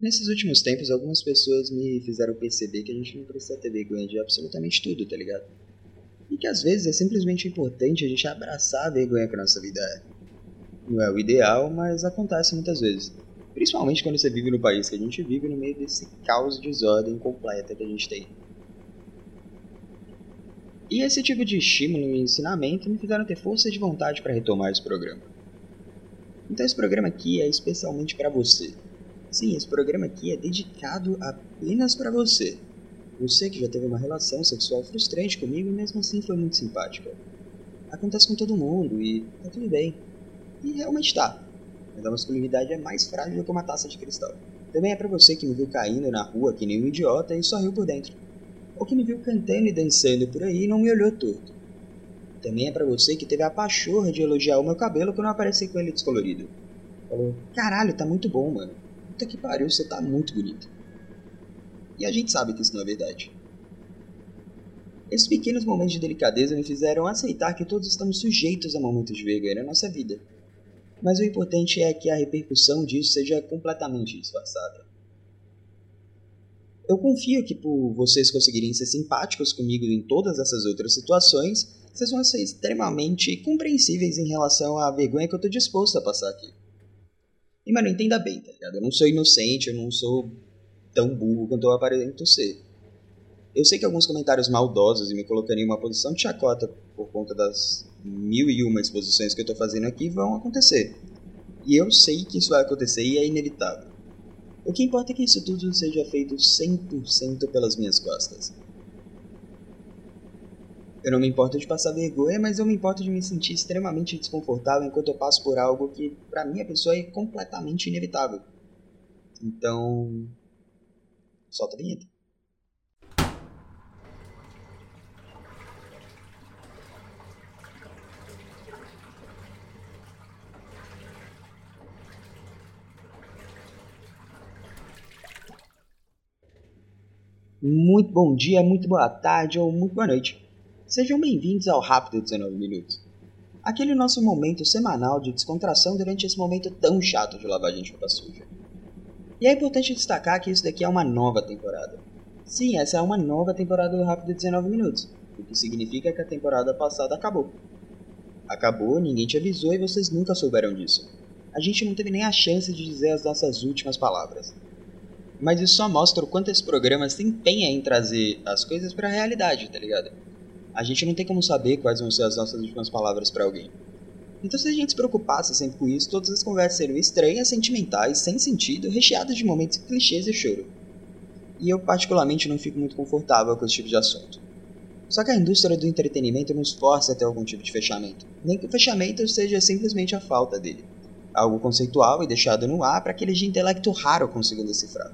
Nesses últimos tempos, algumas pessoas me fizeram perceber que a gente não precisa ter vergonha de absolutamente tudo, tá ligado? E que às vezes é simplesmente importante a gente abraçar a vergonha que a nossa vida é. Não é o ideal, mas acontece muitas vezes. Principalmente quando você vive no país que a gente vive, no meio desse caos de desordem completa que a gente tem. E esse tipo de estímulo e ensinamento me fizeram ter força de vontade para retomar esse programa. Então esse programa aqui é especialmente para você. Sim, esse programa aqui é dedicado apenas para você. Você que já teve uma relação sexual frustrante comigo e mesmo assim foi muito simpática. Acontece com todo mundo e tá tudo bem. E realmente tá. Mas a masculinidade é mais frágil que uma taça de cristal. Também é para você que me viu caindo na rua que nem um idiota e só riu por dentro. Ou que me viu cantando e dançando por aí e não me olhou torto. Também é para você que teve a pachorra de elogiar o meu cabelo quando eu apareci com ele descolorido. Falou, caralho, tá muito bom, mano. Puta que pariu, você tá muito bonito. E a gente sabe que isso não é verdade. Esses pequenos momentos de delicadeza me fizeram aceitar que todos estamos sujeitos a momentos de vergonha na nossa vida. Mas o importante é que a repercussão disso seja completamente disfarçada. Eu confio que por vocês conseguirem ser simpáticos comigo em todas essas outras situações, vocês vão ser extremamente compreensíveis em relação à vergonha que eu tô disposto a passar aqui. E, mano, entenda bem, tá ligado? Eu não sou inocente, eu não sou tão burro quanto eu aparento ser. Eu sei que alguns comentários maldosos e me colocando em uma posição de chacota por conta das mil e uma exposições que eu tô fazendo aqui vão acontecer. E eu sei que isso vai acontecer e é inevitável. O que importa é que isso tudo seja feito 100% pelas minhas costas. Eu não me importo de passar vergonha, mas eu me importo de me sentir extremamente desconfortável enquanto eu passo por algo que, para minha pessoa, é completamente inevitável. Então. Solta a vinheta. Muito bom dia, muito boa tarde ou muito boa noite. Sejam bem-vindos ao Rápido 19 Minutos. Aquele nosso momento semanal de descontração durante esse momento tão chato de lavagem de roupa suja. E é importante destacar que isso daqui é uma nova temporada. Sim, essa é uma nova temporada do Rápido 19 Minutos, o que significa que a temporada passada acabou. Acabou, ninguém te avisou e vocês nunca souberam disso. A gente não teve nem a chance de dizer as nossas últimas palavras. Mas isso só mostra o quanto esse programa se empenha em trazer as coisas para a realidade, tá ligado? A gente não tem como saber quais vão ser as nossas últimas palavras para alguém. Então, se a gente se preocupasse sempre com isso, todas as conversas seriam estranhas, sentimentais, sem sentido, recheadas de momentos clichês e choro. E eu, particularmente, não fico muito confortável com esse tipo de assunto. Só que a indústria do entretenimento nos força a ter algum tipo de fechamento. Nem que o fechamento seja simplesmente a falta dele. Algo conceitual e deixado no ar para aqueles de intelecto raro consigam decifrar.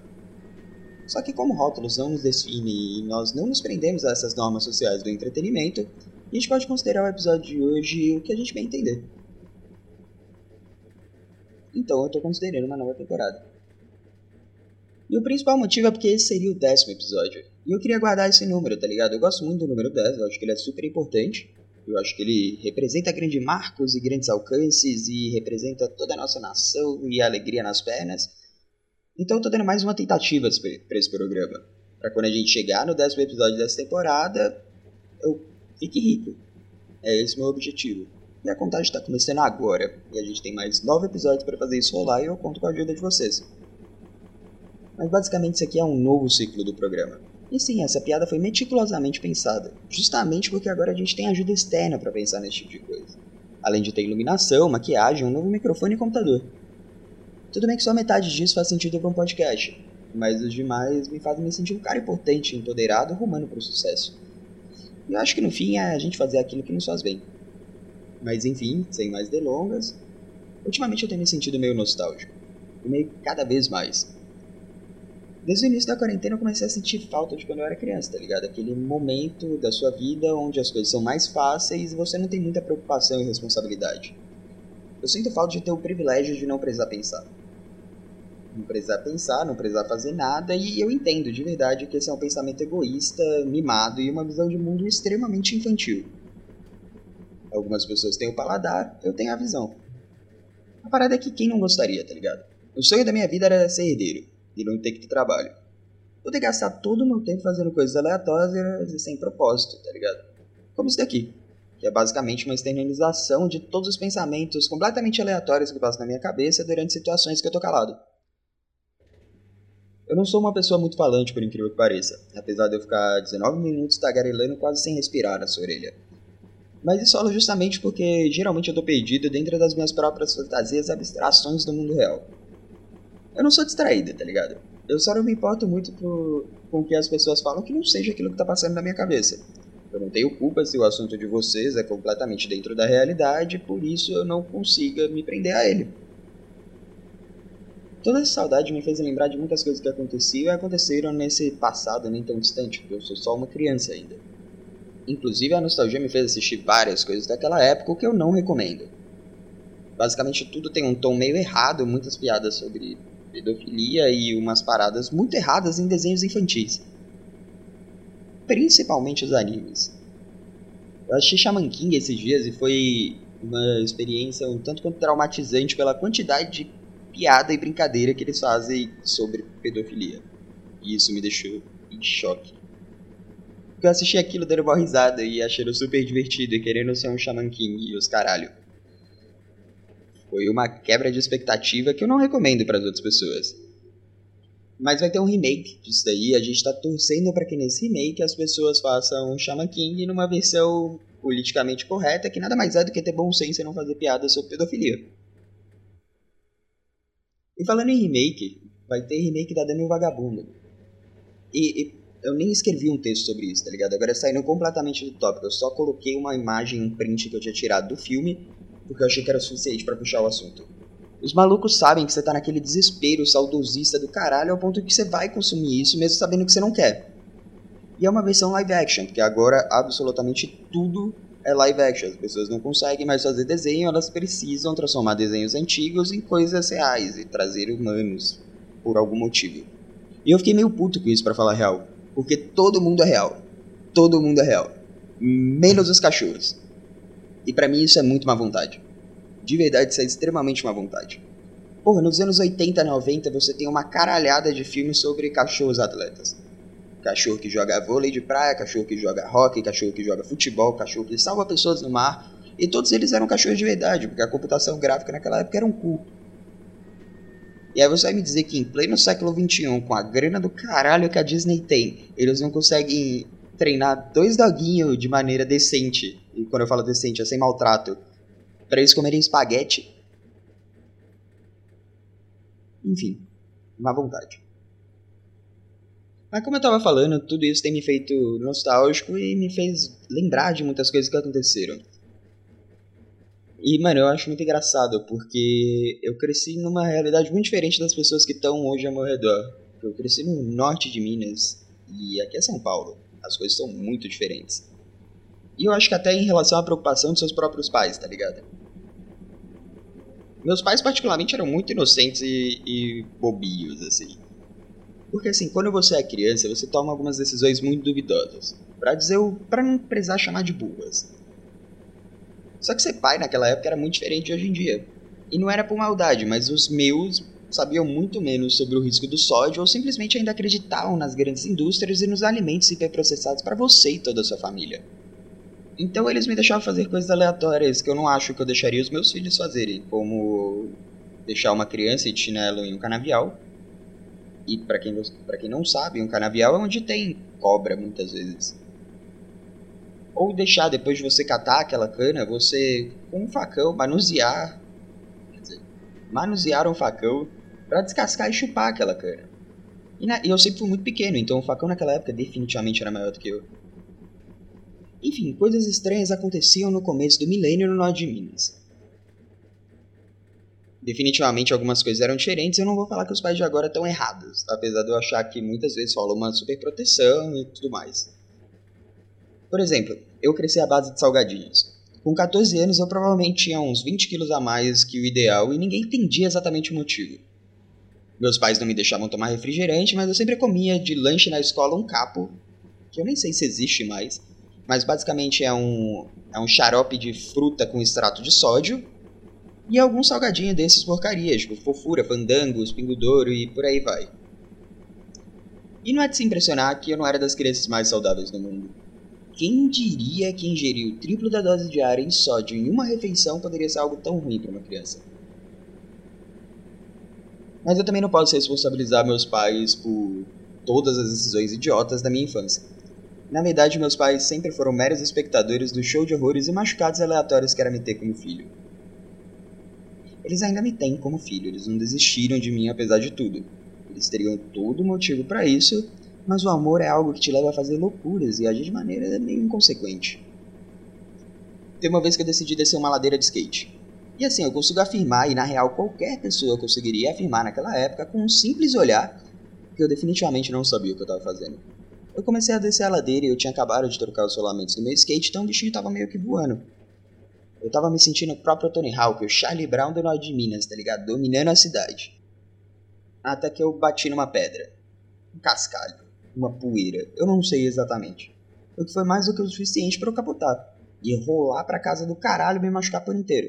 Só que como rótulos não nos definem e nós não nos prendemos a essas normas sociais do entretenimento, a gente pode considerar o episódio de hoje o que a gente bem entender. Então eu estou considerando uma nova temporada. E o principal motivo é porque esse seria o décimo episódio. E eu queria guardar esse número, tá ligado? Eu gosto muito do número 10, eu acho que ele é super importante. Eu acho que ele representa grandes marcos e grandes alcances e representa toda a nossa nação e a alegria nas pernas. Então eu tô dando mais uma tentativa para esse programa. Para quando a gente chegar no décimo episódio dessa temporada, eu fique rico. É esse o meu objetivo. E a contagem está começando agora. E a gente tem mais nove episódios para fazer isso rolar e eu conto com a ajuda de vocês. Mas basicamente isso aqui é um novo ciclo do programa. E sim, essa piada foi meticulosamente pensada, justamente porque agora a gente tem ajuda externa para pensar nesse tipo de coisa. Além de ter iluminação, maquiagem, um novo microfone e computador. Tudo bem que só metade disso faz sentido para um podcast, mas os demais me fazem me sentir um cara importante, empoderado, rumando para o sucesso. E eu acho que no fim é a gente fazer aquilo que nos faz bem. Mas enfim, sem mais delongas, ultimamente eu tenho me sentido meio nostálgico. E meio cada vez mais. Desde o início da quarentena eu comecei a sentir falta de quando eu era criança, tá ligado? Aquele momento da sua vida onde as coisas são mais fáceis e você não tem muita preocupação e responsabilidade. Eu sinto falta de ter o privilégio de não precisar pensar não precisar pensar, não precisar fazer nada, e eu entendo de verdade que esse é um pensamento egoísta, mimado e uma visão de mundo extremamente infantil. Algumas pessoas têm o paladar, eu tenho a visão. A parada é que quem não gostaria, tá ligado? O sonho da minha vida era ser herdeiro. e não ter que ter trabalho. Poder gastar todo o meu tempo fazendo coisas aleatórias e sem propósito, tá ligado? Como isso daqui, que é basicamente uma externalização de todos os pensamentos completamente aleatórios que passam na minha cabeça durante situações que eu tô calado. Eu não sou uma pessoa muito falante, por incrível que pareça, apesar de eu ficar 19 minutos tagarelando quase sem respirar na sua orelha. Mas isso rola justamente porque geralmente eu tô perdido dentro das minhas próprias fantasias e abstrações do mundo real. Eu não sou distraída, tá ligado? Eu só não me importo muito por, com o que as pessoas falam que não seja aquilo que tá passando na minha cabeça. Eu não tenho culpa se o assunto de vocês é completamente dentro da realidade, por isso eu não consiga me prender a ele. Toda essa saudade me fez lembrar de muitas coisas que aconteciam e aconteceram nesse passado nem tão distante, porque eu sou só uma criança ainda. Inclusive a nostalgia me fez assistir várias coisas daquela época, que eu não recomendo. Basicamente tudo tem um tom meio errado, muitas piadas sobre pedofilia e umas paradas muito erradas em desenhos infantis. Principalmente os animes. Eu assisti Shaman King esses dias e foi uma experiência um tanto quanto traumatizante pela quantidade de piada e brincadeira que eles fazem sobre pedofilia. E isso me deixou em choque. Eu assisti aquilo dando uma risada e achando super divertido e querendo ser um Shaman King e os caralho. Foi uma quebra de expectativa que eu não recomendo para as outras pessoas. Mas vai ter um remake disso daí, a gente tá torcendo para que nesse remake as pessoas façam um Shaman King numa versão politicamente correta, que nada mais é do que ter bom senso e não fazer piada sobre pedofilia. E falando em remake, vai ter remake da Dami Vagabundo. E, e, eu nem escrevi um texto sobre isso, tá ligado? Agora saindo completamente do tópico, eu só coloquei uma imagem, um print que eu tinha tirado do filme, porque eu achei que era suficiente para puxar o assunto. Os malucos sabem que você tá naquele desespero saudosista do caralho ao ponto que você vai consumir isso mesmo sabendo que você não quer. E é uma versão live action, porque agora absolutamente tudo é live action. As pessoas não conseguem mais fazer desenho, elas precisam transformar desenhos antigos em coisas reais e trazer humanos por algum motivo. E eu fiquei meio puto com isso para falar real, porque todo mundo é real. Todo mundo é real, menos os cachorros. E para mim isso é muito má vontade. De verdade, isso é extremamente má vontade. Porra, nos anos 80 e 90 você tem uma caralhada de filmes sobre cachorros atletas cachorro que joga vôlei de praia, cachorro que joga hockey, cachorro que joga futebol, cachorro que salva pessoas no mar. E todos eles eram cachorros de verdade, porque a computação gráfica naquela época era um cu. E aí você vai me dizer que em pleno século XXI, com a grana do caralho que a Disney tem, eles não conseguem treinar dois doguinhos de maneira decente, e quando eu falo decente é sem maltrato, para eles comerem espaguete? Enfim, má vontade. Mas como eu tava falando, tudo isso tem me feito nostálgico e me fez lembrar de muitas coisas que aconteceram. E, mano, eu acho muito engraçado, porque eu cresci numa realidade muito diferente das pessoas que estão hoje ao meu redor. Eu cresci no norte de Minas e aqui é São Paulo. As coisas são muito diferentes. E eu acho que até em relação à preocupação dos seus próprios pais, tá ligado? Meus pais, particularmente, eram muito inocentes e, e bobios, assim. Porque assim, quando você é criança, você toma algumas decisões muito duvidosas. Para dizer o. para não precisar chamar de burras. Só que ser pai naquela época era muito diferente de hoje em dia. E não era por maldade, mas os meus sabiam muito menos sobre o risco do sódio ou simplesmente ainda acreditavam nas grandes indústrias e nos alimentos hiperprocessados para você e toda a sua família. Então eles me deixavam fazer coisas aleatórias que eu não acho que eu deixaria os meus filhos fazerem, como deixar uma criança de chinelo em um canavial, e para quem, quem não sabe, um canavial é onde tem cobra muitas vezes. Ou deixar, depois de você catar aquela cana, você com um facão manusear. Quer dizer, manusear um facão para descascar e chupar aquela cana. E, na, e eu sempre fui muito pequeno, então o facão naquela época definitivamente era maior do que eu. Enfim, coisas estranhas aconteciam no começo do milênio no norte de Minas definitivamente algumas coisas eram diferentes. Eu não vou falar que os pais de agora estão errados, apesar de eu achar que muitas vezes rola uma super proteção e tudo mais. Por exemplo, eu cresci à base de salgadinhos. Com 14 anos eu provavelmente tinha uns 20 quilos a mais que o ideal e ninguém entendia exatamente o motivo. Meus pais não me deixavam tomar refrigerante, mas eu sempre comia de lanche na escola um capo, que eu nem sei se existe mais, mas basicamente é um, é um xarope de fruta com extrato de sódio, e algum salgadinho desses porcarias, tipo fofura, fandangos, pingudouro e por aí vai. E não é de se impressionar que eu não era das crianças mais saudáveis do mundo. Quem diria que ingerir o triplo da dose diária em sódio em uma refeição poderia ser algo tão ruim para uma criança? Mas eu também não posso responsabilizar meus pais por todas as decisões idiotas da minha infância. Na verdade, meus pais sempre foram meros espectadores do show de horrores e machucados aleatórios que era me ter como filho. Eles ainda me têm como filho, eles não desistiram de mim apesar de tudo. Eles teriam todo motivo para isso, mas o amor é algo que te leva a fazer loucuras e agir de maneira meio inconsequente. Tem uma vez que eu decidi descer uma ladeira de skate. E assim, eu consigo afirmar, e na real qualquer pessoa conseguiria afirmar naquela época com um simples olhar, que eu definitivamente não sabia o que eu estava fazendo. Eu comecei a descer a ladeira e eu tinha acabado de trocar os rolamentos do meu skate, então o bichinho tava meio que voando. Eu tava me sentindo o próprio Tony Hawk, o Charlie Brown do Norte de Minas, tá ligado? Dominando a cidade. Até que eu bati numa pedra. Um cascalho. Uma poeira. Eu não sei exatamente. O que foi mais do que o suficiente para eu capotar. E rolar pra casa do caralho e me machucar por inteiro.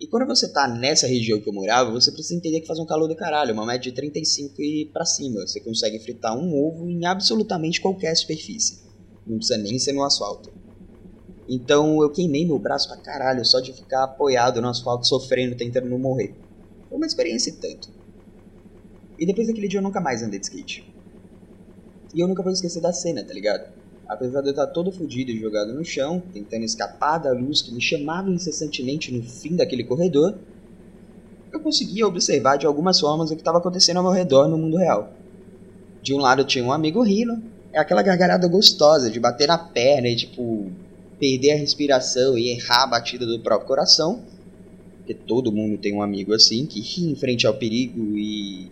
E quando você tá nessa região que eu morava, você precisa entender que faz um calor do caralho, uma média de 35 e para cima. Você consegue fritar um ovo em absolutamente qualquer superfície. Não precisa nem ser no asfalto. Então eu queimei meu braço pra caralho só de ficar apoiado no asfalto, sofrendo, tentando não morrer. Foi uma experiência e tanto. E depois daquele dia eu nunca mais andei de skate. E eu nunca vou esquecer da cena, tá ligado? Apesar de eu estar todo fodido e jogado no chão, tentando escapar da luz que me chamava incessantemente no fim daquele corredor, eu conseguia observar de algumas formas o que estava acontecendo ao meu redor no mundo real. De um lado tinha um amigo rindo, é aquela gargalhada gostosa de bater na perna e tipo perder a respiração e errar a batida do próprio coração, porque todo mundo tem um amigo assim que ri em frente ao perigo e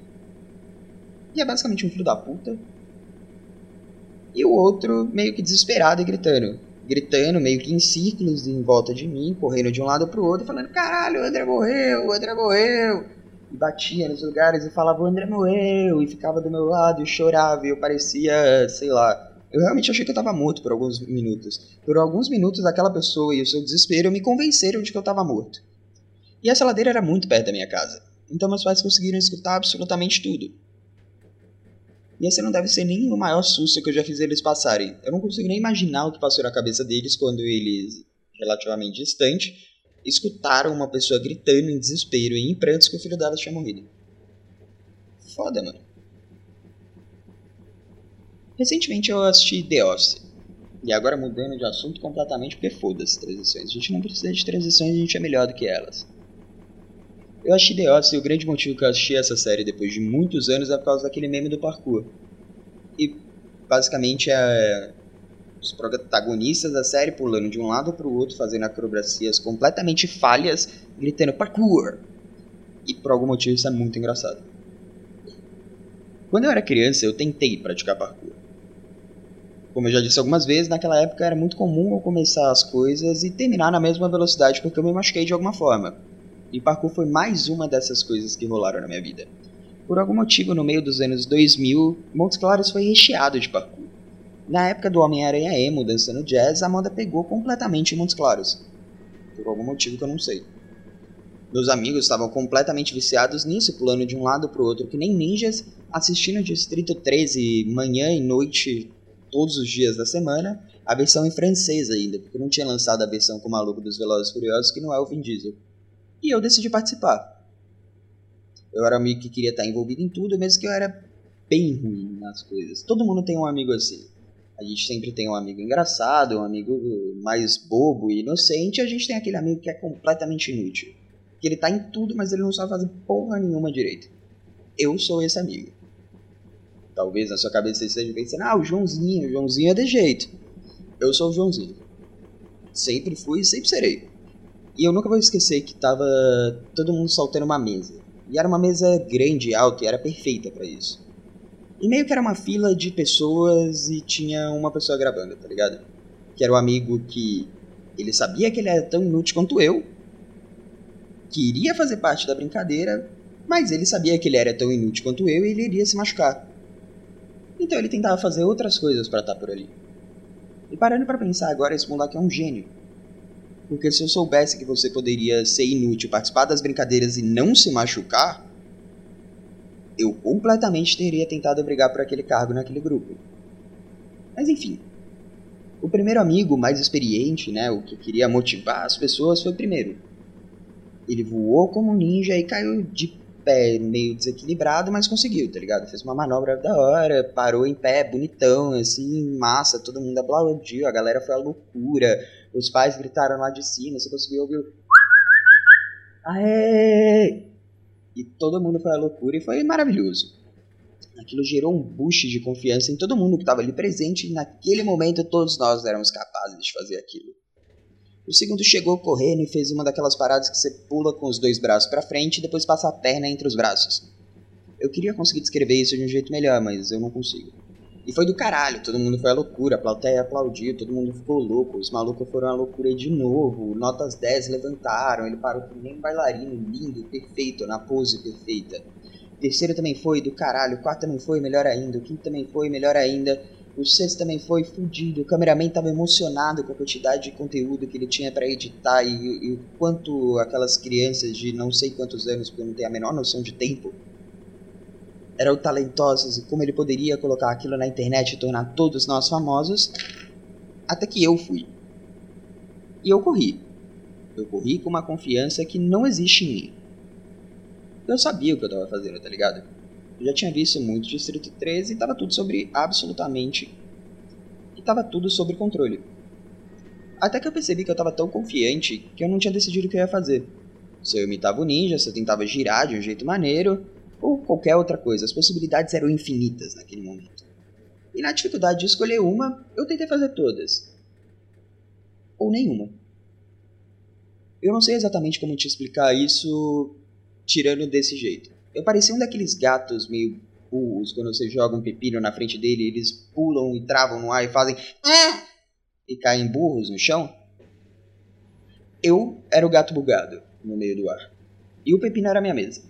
e é basicamente um filho da puta e o outro meio que desesperado e gritando. Gritando meio que em círculos em volta de mim, correndo de um lado pro outro, falando: caralho, o André morreu, o André morreu. E batia nos lugares e falava: o André morreu. E ficava do meu lado e chorava. E eu parecia, sei lá. Eu realmente achei que eu tava morto por alguns minutos. Por alguns minutos, aquela pessoa e o seu desespero me convenceram de que eu tava morto. E essa ladeira era muito perto da minha casa. Então meus pais conseguiram escutar absolutamente tudo. E esse não deve ser nem o maior susto que eu já fiz eles passarem. Eu não consigo nem imaginar o que passou na cabeça deles quando eles, relativamente distante, escutaram uma pessoa gritando em desespero e em prantos que o filho dela tinha morrido. Foda, mano. Recentemente eu assisti The Office. E agora mudando de assunto completamente, porque foda-se transições. A gente não precisa de transições, a gente é melhor do que elas. Eu achei The Office e o grande motivo que eu assisti essa série depois de muitos anos é por causa daquele meme do parkour. E basicamente é os protagonistas da série pulando de um lado para o outro, fazendo acrobacias completamente falhas, gritando parkour. E por algum motivo isso é muito engraçado. Quando eu era criança, eu tentei praticar parkour. Como eu já disse algumas vezes, naquela época era muito comum eu começar as coisas e terminar na mesma velocidade porque eu me machuquei de alguma forma. E parkour foi mais uma dessas coisas que rolaram na minha vida. Por algum motivo, no meio dos anos 2000, Montes Claros foi recheado de parkour. Na época do Homem-Aranha Emo dançando jazz, Amanda pegou completamente Montes Claros. Por algum motivo que eu não sei. Meus amigos estavam completamente viciados nisso, pulando de um lado para o outro que nem ninjas, assistindo Distrito 13 manhã e noite todos os dias da semana, a versão em francês ainda, porque não tinha lançado a versão com o maluco dos Velozes Furiosos, que não é o Vin Diesel. E eu decidi participar. Eu era um amigo que queria estar envolvido em tudo, mesmo que eu era bem ruim nas coisas. Todo mundo tem um amigo assim. A gente sempre tem um amigo engraçado, um amigo mais bobo e inocente, e a gente tem aquele amigo que é completamente inútil. Que ele tá em tudo, mas ele não sabe fazer porra nenhuma direito. Eu sou esse amigo. Talvez na sua cabeça você esteja pensando, ah, o Joãozinho, o Joãozinho é de jeito. Eu sou o Joãozinho. Sempre fui e sempre serei. E eu nunca vou esquecer que tava todo mundo soltando uma mesa. E era uma mesa grande e alta e era perfeita para isso. E meio que era uma fila de pessoas e tinha uma pessoa gravando, tá ligado? Que era o um amigo que ele sabia que ele era tão inútil quanto eu, queria fazer parte da brincadeira, mas ele sabia que ele era tão inútil quanto eu e ele iria se machucar. Então ele tentava fazer outras coisas para estar por ali. E parando para pensar agora, esse moleque é um gênio. Porque se eu soubesse que você poderia ser inútil, participar das brincadeiras e não se machucar, eu completamente teria tentado brigar por aquele cargo naquele grupo. Mas enfim. O primeiro amigo mais experiente, né, o que queria motivar as pessoas, foi o primeiro. Ele voou como um ninja e caiu de pé meio desequilibrado, mas conseguiu, tá ligado? Fez uma manobra da hora, parou em pé, bonitão, assim, massa, todo mundo aplaudiu, a galera foi à loucura, os pais gritaram lá de cima, você conseguiu ouvir o... Aê! E todo mundo foi à loucura e foi maravilhoso. Aquilo gerou um boost de confiança em todo mundo que estava ali presente e naquele momento todos nós éramos capazes de fazer aquilo. O segundo chegou correndo e fez uma daquelas paradas que você pula com os dois braços para frente e depois passa a perna entre os braços. Eu queria conseguir descrever isso de um jeito melhor, mas eu não consigo. E foi do caralho, todo mundo foi à loucura, a plateia aplaudiu, todo mundo ficou louco, os malucos foram à loucura de novo, notas 10 levantaram, ele parou com um bailarino, lindo, perfeito, na pose perfeita. O terceiro também foi do caralho, o quarto também foi, melhor ainda, o quinto também foi, melhor ainda, o sexto também foi fudido, o cameraman tava emocionado com a quantidade de conteúdo que ele tinha para editar e, o quanto aquelas crianças de não sei quantos anos, porque não tenho a menor noção de tempo, eram talentosos e como ele poderia colocar aquilo na internet e tornar todos nós famosos, até que eu fui. E eu corri. Eu corri com uma confiança que não existe em mim. Eu sabia o que eu estava fazendo, tá ligado? Eu já tinha visto muito Distrito 13 e estava tudo sobre absolutamente. E estava tudo sob controle. Até que eu percebi que eu estava tão confiante que eu não tinha decidido o que eu ia fazer. Se eu imitava o ninja, se eu tentava girar de um jeito maneiro, ou qualquer outra coisa. As possibilidades eram infinitas naquele momento. E na dificuldade de escolher uma, eu tentei fazer todas. Ou nenhuma. Eu não sei exatamente como te explicar isso tirando desse jeito. Eu parecia um daqueles gatos meio burros, quando você joga um pepino na frente dele, eles pulam e travam no ar e fazem ah! e caem burros no chão. Eu era o gato bugado no meio do ar. E o pepino era a minha mesa.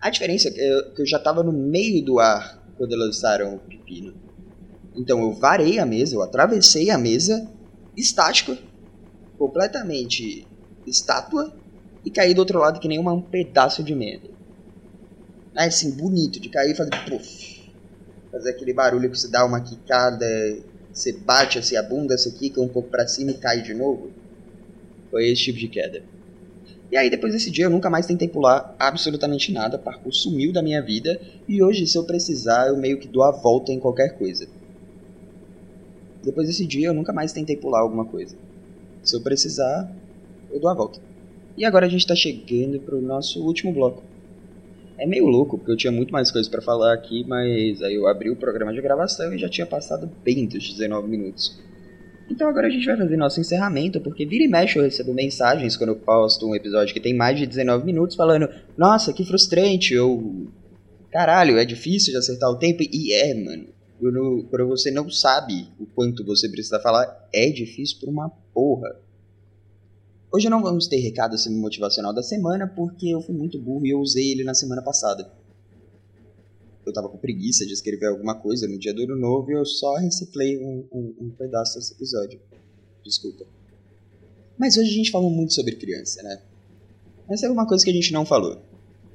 A diferença é que eu já estava no meio do ar quando lançaram o pepino. Então eu varei a mesa, eu atravessei a mesa, estático, completamente estátua, e caí do outro lado que nem um pedaço de merda. Aí assim, bonito, de cair e fazer puff. Fazer aquele barulho que você dá uma quicada, você bate assim a bunda, você quica um pouco para cima e cai de novo. Foi esse tipo de queda. E aí, depois desse dia, eu nunca mais tentei pular absolutamente nada. Parkour sumiu da minha vida. E hoje, se eu precisar, eu meio que dou a volta em qualquer coisa. Depois desse dia, eu nunca mais tentei pular alguma coisa. Se eu precisar, eu dou a volta. E agora a gente está chegando para o nosso último bloco. É meio louco, porque eu tinha muito mais coisas para falar aqui, mas aí eu abri o programa de gravação e já tinha passado bem dos 19 minutos. Então agora a gente vai fazer nosso encerramento, porque vira e mexe eu recebo mensagens quando eu posto um episódio que tem mais de 19 minutos falando Nossa, que frustrante, ou Caralho, é difícil de acertar o tempo. E é, mano. Quando, quando você não sabe o quanto você precisa falar, é difícil por uma porra. Hoje não vamos ter recado motivacional da semana, porque eu fui muito burro e eu usei ele na semana passada eu tava com preguiça de escrever alguma coisa no dia do ano novo e eu só reciclei um, um, um pedaço desse episódio. Desculpa. Mas hoje a gente falou muito sobre criança, né? Mas é uma coisa que a gente não falou.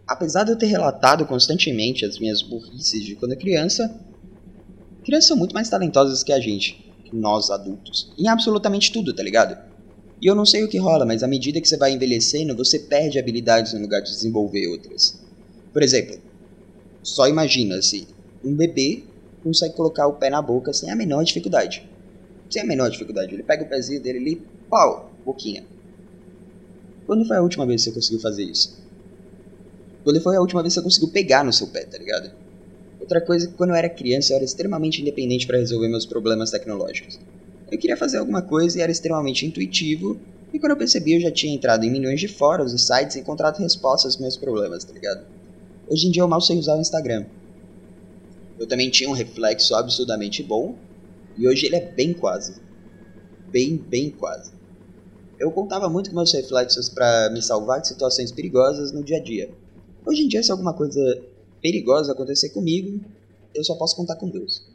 Apesar de eu ter relatado constantemente as minhas burrices de quando criança, crianças são muito mais talentosas que a gente, que nós adultos, em absolutamente tudo, tá ligado? E eu não sei o que rola, mas à medida que você vai envelhecendo, você perde habilidades no lugar de desenvolver outras. Por exemplo, só imagina assim, um bebê consegue colocar o pé na boca sem a menor dificuldade. Sem a menor dificuldade. Ele pega o pezinho dele ali, pau, boquinha. Quando foi a última vez que você conseguiu fazer isso? Quando foi a última vez que você conseguiu pegar no seu pé, tá ligado? Outra coisa que quando eu era criança eu era extremamente independente para resolver meus problemas tecnológicos. Eu queria fazer alguma coisa e era extremamente intuitivo, e quando eu percebi eu já tinha entrado em milhões de fóruns e sites e encontrado respostas aos meus problemas, tá ligado? Hoje em dia eu mal sei usar o Instagram. Eu também tinha um reflexo absurdamente bom, e hoje ele é bem quase. Bem, bem quase. Eu contava muito com meus reflexos para me salvar de situações perigosas no dia a dia. Hoje em dia, se alguma coisa perigosa acontecer comigo, eu só posso contar com Deus.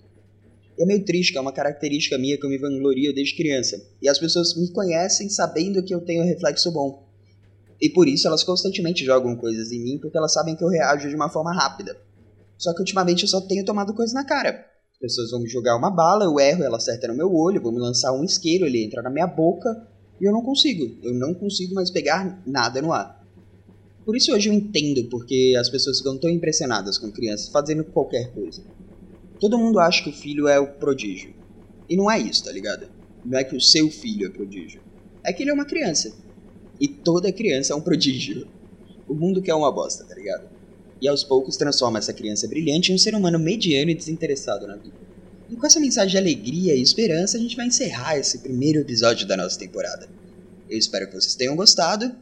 E é meio triste, que é uma característica minha que eu me vanglorio desde criança. E as pessoas me conhecem sabendo que eu tenho reflexo bom E por isso elas constantemente jogam coisas em mim porque elas sabem que eu reajo de uma forma rápida. Só que ultimamente eu só tenho tomado coisa na cara. As pessoas vão me jogar uma bala, eu erro, ela acerta no meu olho, vão me lançar um isqueiro, ele entra na minha boca e eu não consigo. Eu não consigo mais pegar nada no ar. Por isso hoje eu entendo porque as pessoas ficam tão impressionadas com crianças fazendo qualquer coisa. Todo mundo acha que o filho é o prodígio. E não é isso, tá ligado? Não é que o seu filho é prodígio. É que ele é uma criança. E toda criança é um prodígio. O mundo quer uma bosta, tá ligado? E aos poucos transforma essa criança brilhante em um ser humano mediano e desinteressado na vida. E com essa mensagem de alegria e esperança, a gente vai encerrar esse primeiro episódio da nossa temporada. Eu espero que vocês tenham gostado.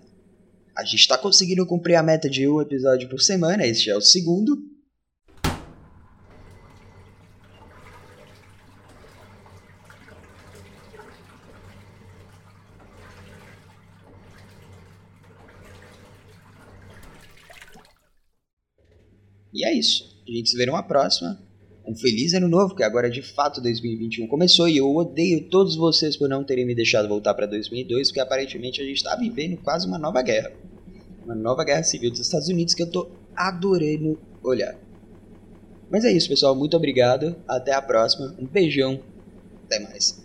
A gente está conseguindo cumprir a meta de um episódio por semana, este é o segundo. E é isso. A gente se vê numa próxima. Um feliz ano novo, que agora de fato 2021 começou e eu odeio todos vocês por não terem me deixado voltar para 2002, porque aparentemente a gente está vivendo quase uma nova guerra. Uma nova guerra civil dos Estados Unidos que eu tô adorando olhar. Mas é isso, pessoal. Muito obrigado. Até a próxima. Um beijão. Até mais.